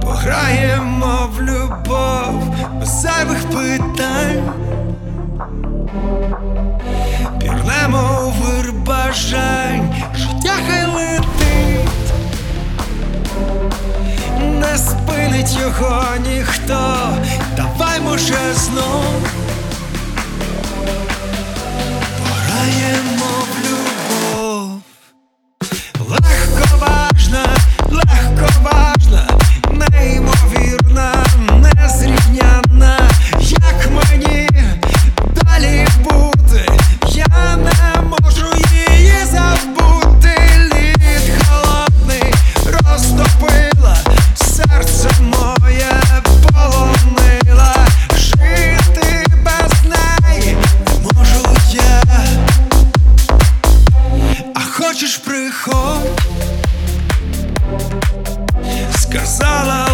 Пограємо в любов без зайвих питань, пірнемо вир бажань, життя хай летить, не спинить його ніхто, давай може знов. лихо сказала.